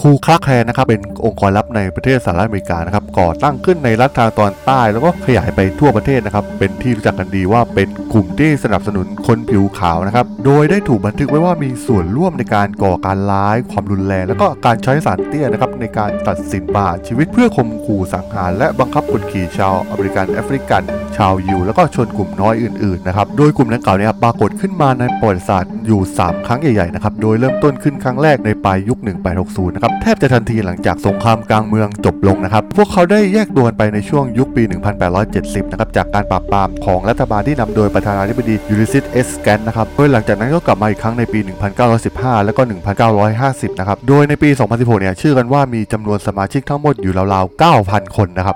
คูคลักแคร์นะครับเป็นองค์กรลับในประเทศสหรัฐอเมริกานะครับก่อตั้งขึ้นในรัฐทางตอนใต้ แล้วก็ขยายไปทั่วประเทศนะครับเป็นที่รู้จักกันดีว่าเป็นกลุ่มที่สนับสนุนคนผิวขาวนะครับโดยได้ถูกบันทึกไว้ว่ามีส่วนร่วมในการก่อการร้าย ความรุนแรง แล้วก็การใช้สารเตี้ยนะครับในการตัดสินประหารชีวิตเพื่อข่มขู่สังหาร และบังคับกดขี่ชาวอเมริกันแอฟริกัน ชาวยิวแล้วก็ชนกลุ่มน้อยอื่นๆนะครับโดยกลุ่มดังกล่าวเนี่ยครับปรากฏขึ้นมาในประวัติศาสตร์อยู่ 3 ครั้งใหญ่ๆนะครับโดยเริ่มต้นขึ้นครั้งแรกในปลายยุค 1860นะครับกับแทบจะทันทีหลังจากสงครามกลางเมืองจบลงนะครับพวกเขาได้แยกตัวไปในช่วงยุคปี 1870 นะครับจากการปราบปรามของรัฐบาลที่นำโดยประธานาธิบดียูลิสซีสเอสแกรนต์นะครับโดยหลังจากนั้นก็กลับมาอีกครั้งในปี 1915 และก็ 1950 นะครับโดยในปี 2016 เนี่ยเชื่อกันว่ามีจำนวนสมาชิกทั้งหมดอยู่ราวๆ 9,000 คนนะครับ